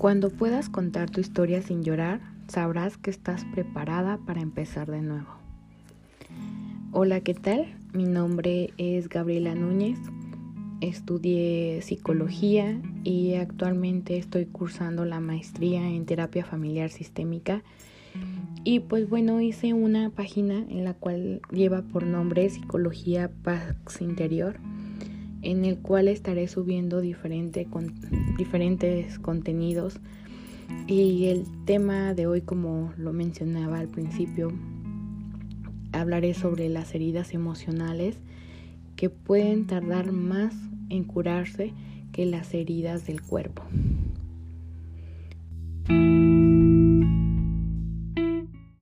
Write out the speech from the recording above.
Cuando puedas contar tu historia sin llorar, sabrás que estás preparada para empezar de nuevo. Hola, ¿qué tal? Mi nombre es Gabriela Núñez. Estudié psicología y actualmente estoy cursando la maestría en terapia familiar sistémica. Y pues bueno, hice una página en la cual lleva por nombre Psicología Pax Interior en el cual estaré subiendo diferente diferentes contenidos y el tema de hoy como lo mencionaba al principio hablaré sobre las heridas emocionales que pueden tardar más en curarse que las heridas del cuerpo.